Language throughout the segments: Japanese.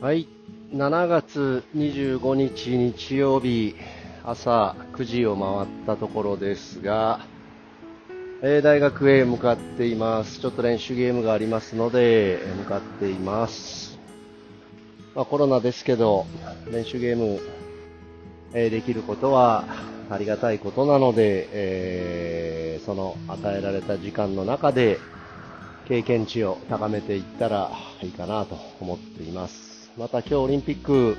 はい、7月25日日曜日朝9時を回ったところですが、えー大学へ向かっています。ちょっと練習ゲームがありますので、向かっています。まあ、コロナですけど、練習ゲーム、えーできることはありがたいことなので、えーその与えられた時間の中で、経験値を高めていったらいいかなと思っています。また今日オリンピック、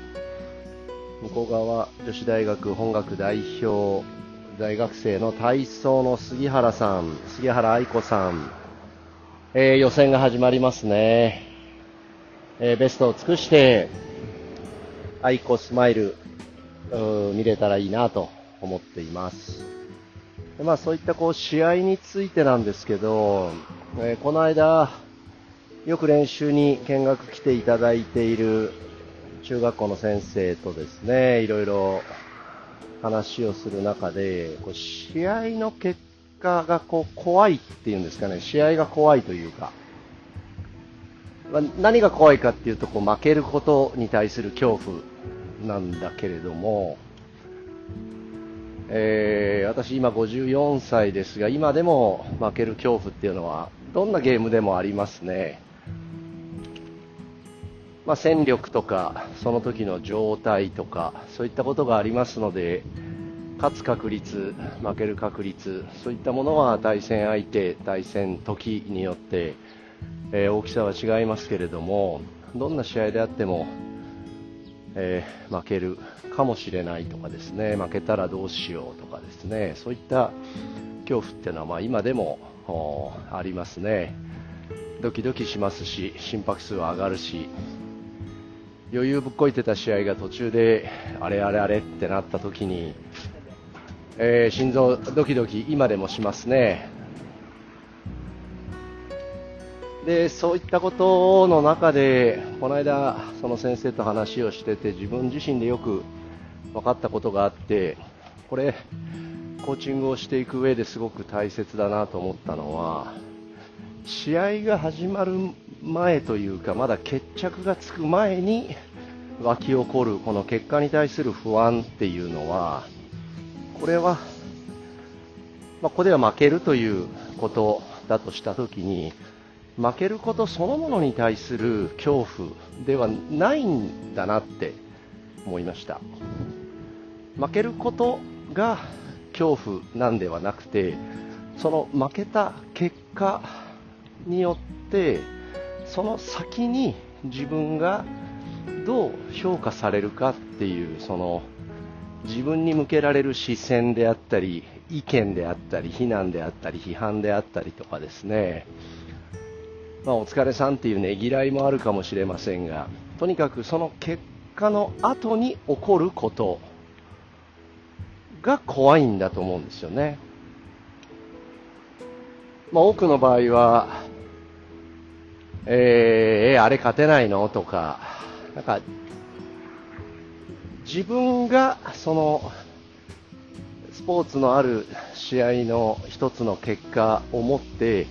向こう側女子大学本学代表、大学生の体操の杉原さん、杉原愛子さん、えー予選が始まりますね。えーベストを尽くして、愛子スマイル、見れたらいいなと思っています。でまあそういったこう試合についてなんですけど、えーこの間、よく練習に見学来ていただいている中学校の先生とですね、いろいろ話をする中で、こう試合の結果がこう怖いっていうんですかね、試合が怖いというか、まあ何が怖いかっていうとこう負けることに対する恐怖なんだけれども、えー私今54歳ですが、今でも負ける恐怖っていうのは、どんなゲームでもありますね。まあ、戦力とか、その時の状態とか、そういったことがありますので、勝つ確率、負ける確率、そういったものは対戦相手、対戦時によって、えー大きさは違いますけれども、どんな試合であっても、えー負けるかもしれないとかですね、負けたらどうしようとかですね、そういった恐怖っていうのはま今でもありますね。ドキドキしますし、心拍数は上がるし、余裕ぶっこいてた試合が途中であれあれあれってなった時に、えー心臓ドキドキ今でもしますね。で、そういったことの中で、この間、その先生と話をしてて、自分自身でよく分かったことがあって、これ、コーチングをしていく上ですごく大切だなと思ったのは、試合が始まる前というか、まだ決着がつく前に湧き起こるこの結果に対する不安っていうのは、これは、まあ、ここでは負けるということだとしたときに、負けることそのものに対する恐怖ではないんだなって思いました。負けることが恐怖なんではなくて、その負けた結果によって、その先に自分がどう評価されるかっていう、その自分に向けられる視線であったり、意見であったり、非難であったり、批判であったりとかですね、まあ、お疲れさんっていうねぎらいもあるかもしれませんが、とにかくその結果の後に起こることが怖いんだと思うんですよね。まあ、多くの場合は、えー、あれ勝てないの？とか、なんか、自分がそのスポーツのある試合の一つの結果を持って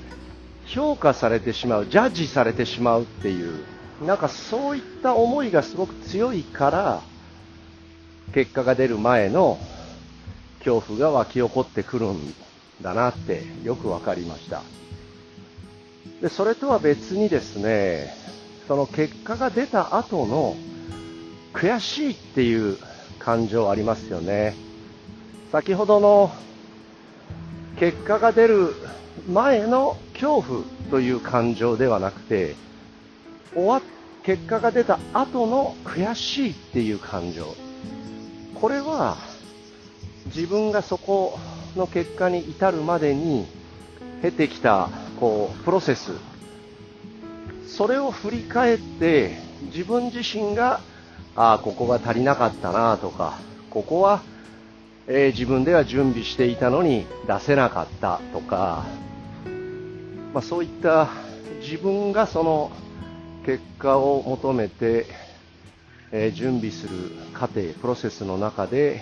評価されてしまう、ジャッジされてしまうっていう、なんかそういった思いがすごく強いから、結果が出る前の恐怖が湧き起こってくるんだなってよくわかりました。で、それとは別にですね、その結果が出た後の悔しいっていう感情ありますよね。先ほどの結果が出る前の恐怖という感情ではなくて、終わっ結果が出た後の悔しいっていう感情。これは自分がそこの結果に至るまでに経てきたこうプロセス。それを振り返って自分自身がああ、ここが足りなかったなとか、ここは、えー自分では準備していたのに出せなかったとか、まあ、そういった自分がその結果を求めて、えー準備する過程、プロセスの中で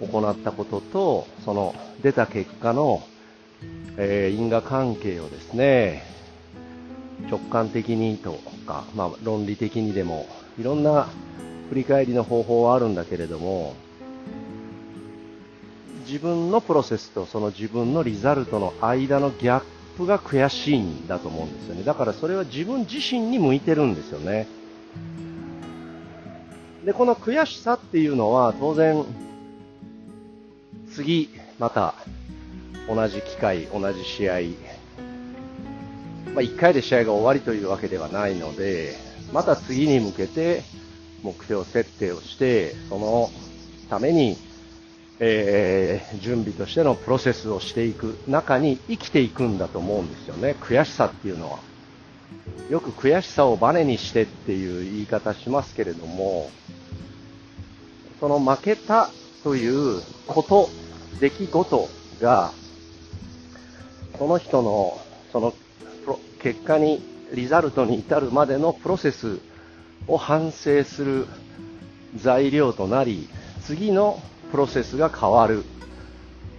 行ったことと、その出た結果の、えー因果関係をですね、直感的にとか、まあ、論理的にでもいろんな振り返りの方法はあるんだけれども自分のプロセスとその自分のリザルトの間のギャップが悔しいんだと思うんですよね。だからそれは自分自身に向いてるんですよね。でこの悔しさっていうのは当然次また同じ機会同じ試合まあ、1回で試合が終わりというわけではないので、また次に向けて目標設定をして、そのために、えー、準備としてのプロセスをしていく中に生きていくんだと思うんですよね、悔しさっていうのは。よく悔しさをバネにしてっていう言い方しますけれども、その負けたということ、出来事が、その人のその結果に、リザルトに至るまでのプロセスを反省する材料となり、次のプロセスが変わる。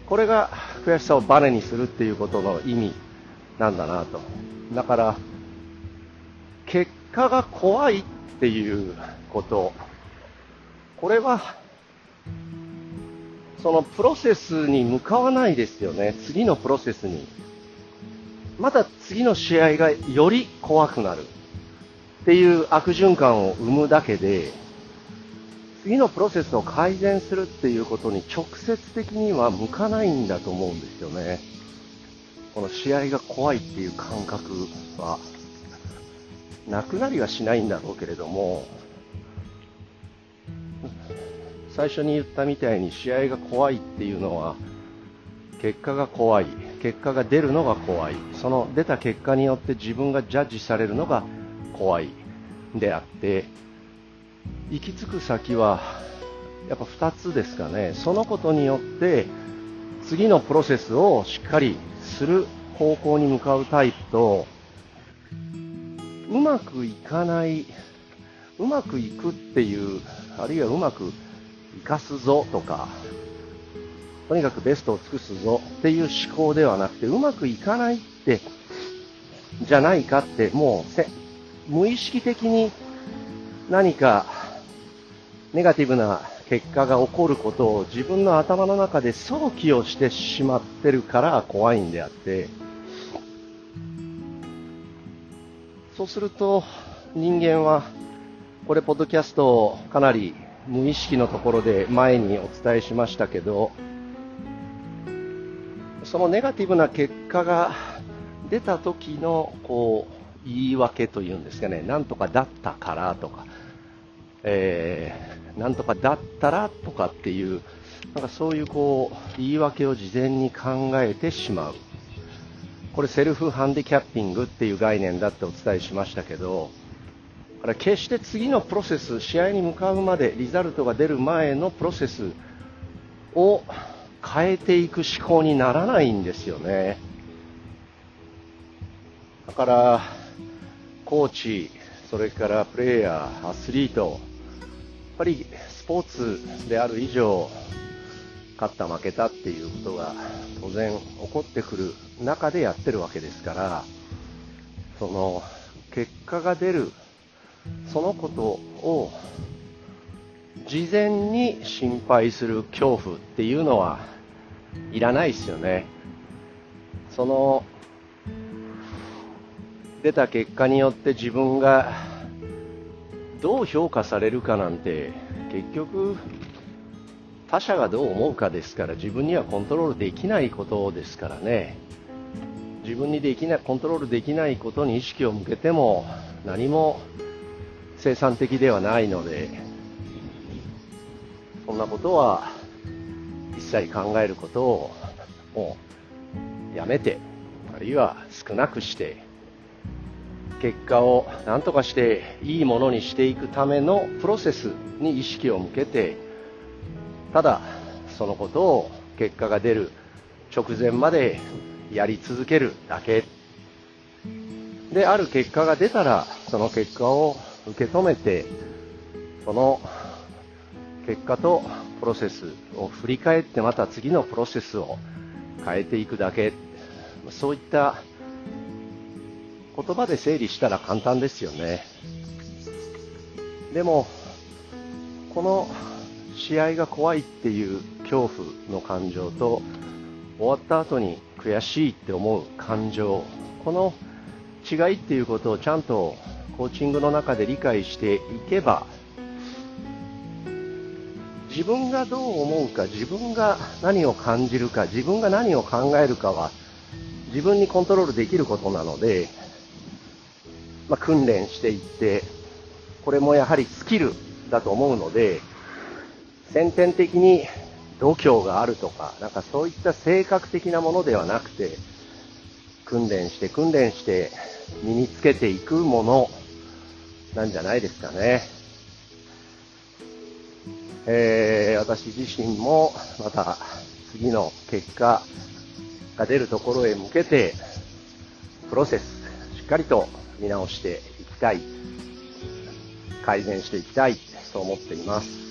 これが悔しさをバネにするっていうことの意味なんだなと。だから、結果が怖いっていうこと。これは、そのプロセスに向かわないですよね。次のプロセスに。また次の試合がより怖くなるっていう悪循環を生むだけで、次のプロセスを改善するっていうことに直接的には向かないんだと思うんですよね。この試合が怖いっていう感覚は、なくなりはしないんだろうけれども、最初に言ったみたいに試合が怖いっていうのは、結果が怖い。結果が出るのが怖い。その出た結果によって自分がジャッジされるのが怖い。であって、行き着く先は、やっぱ2つですかね。そのことによって、次のプロセスをしっかりする方向に向かうタイプと、うまくいかない、うまくいくっていう、あるいはうまくいかすぞとか、とにかくベストを尽くすぞっていう思考ではなくて、うまくいかないって、じゃないかって、もう無意識的に何かネガティブな結果が起こることを自分の頭の中で想起をしてしまってるから怖いんであって、そうすると人間は、これポッドキャストをかなり無意識のところで前にお伝えしましたけど、そのネガティブな結果が出た時のこう言い訳というんですかね、なんとかだったからとか、えー、なんとかだったらとかっていう、なんかそういうこう言い訳を事前に考えてしまう。これセルフハンディキャッピングっていう概念だってお伝えしましたけど、これ決して次のプロセス、試合に向かうまで、リザルトが出る前のプロセスを変えていく思考にならないんですよね。だから、コーチ、それからプレイヤー、アスリート、やっぱりスポーツである以上、勝った負けたっていうことが当然起こってくる中でやってるわけですから、その結果が出る、そのことを事前に心配する恐怖っていうのはいらないですよね。その出た結果によって自分がどう評価されるかなんて結局他者がどう思うかですから自分にはコントロールできないことですからね自分にできないコントロールできないことに意識を向けても何も生産的ではないのでなことは一切考えることをもうやめて、あるいは少なくして、結果を何とかしていいものにしていくためのプロセスに意識を向けて、ただそのことを結果が出る直前までやり続けるだけ。で、ある結果が出たら、その結果を受け止めて、その結果とプロセスを振り返ってまた次のプロセスを変えていくだけそういった言葉で整理したら簡単ですよね。でも、この試合が怖いっていう恐怖の感情と、終わった後に悔しいって思う感情、この違いっていうことをちゃんとコーチングの中で理解していけば、自分がどう思うか、自分が何を感じるか、自分が何を考えるかは、自分にコントロールできることなので、まあ、訓練していって、これもやはりスキルだと思うので、先天的に度胸があるとか、なんかそういった性格的なものではなくて、訓練して訓練して身につけていくものなんじゃないですかね。えー、私自身もまた次の結果が出るところへ向けて、プロセスしっかりと見直していきたい、改善していきたいと思っています。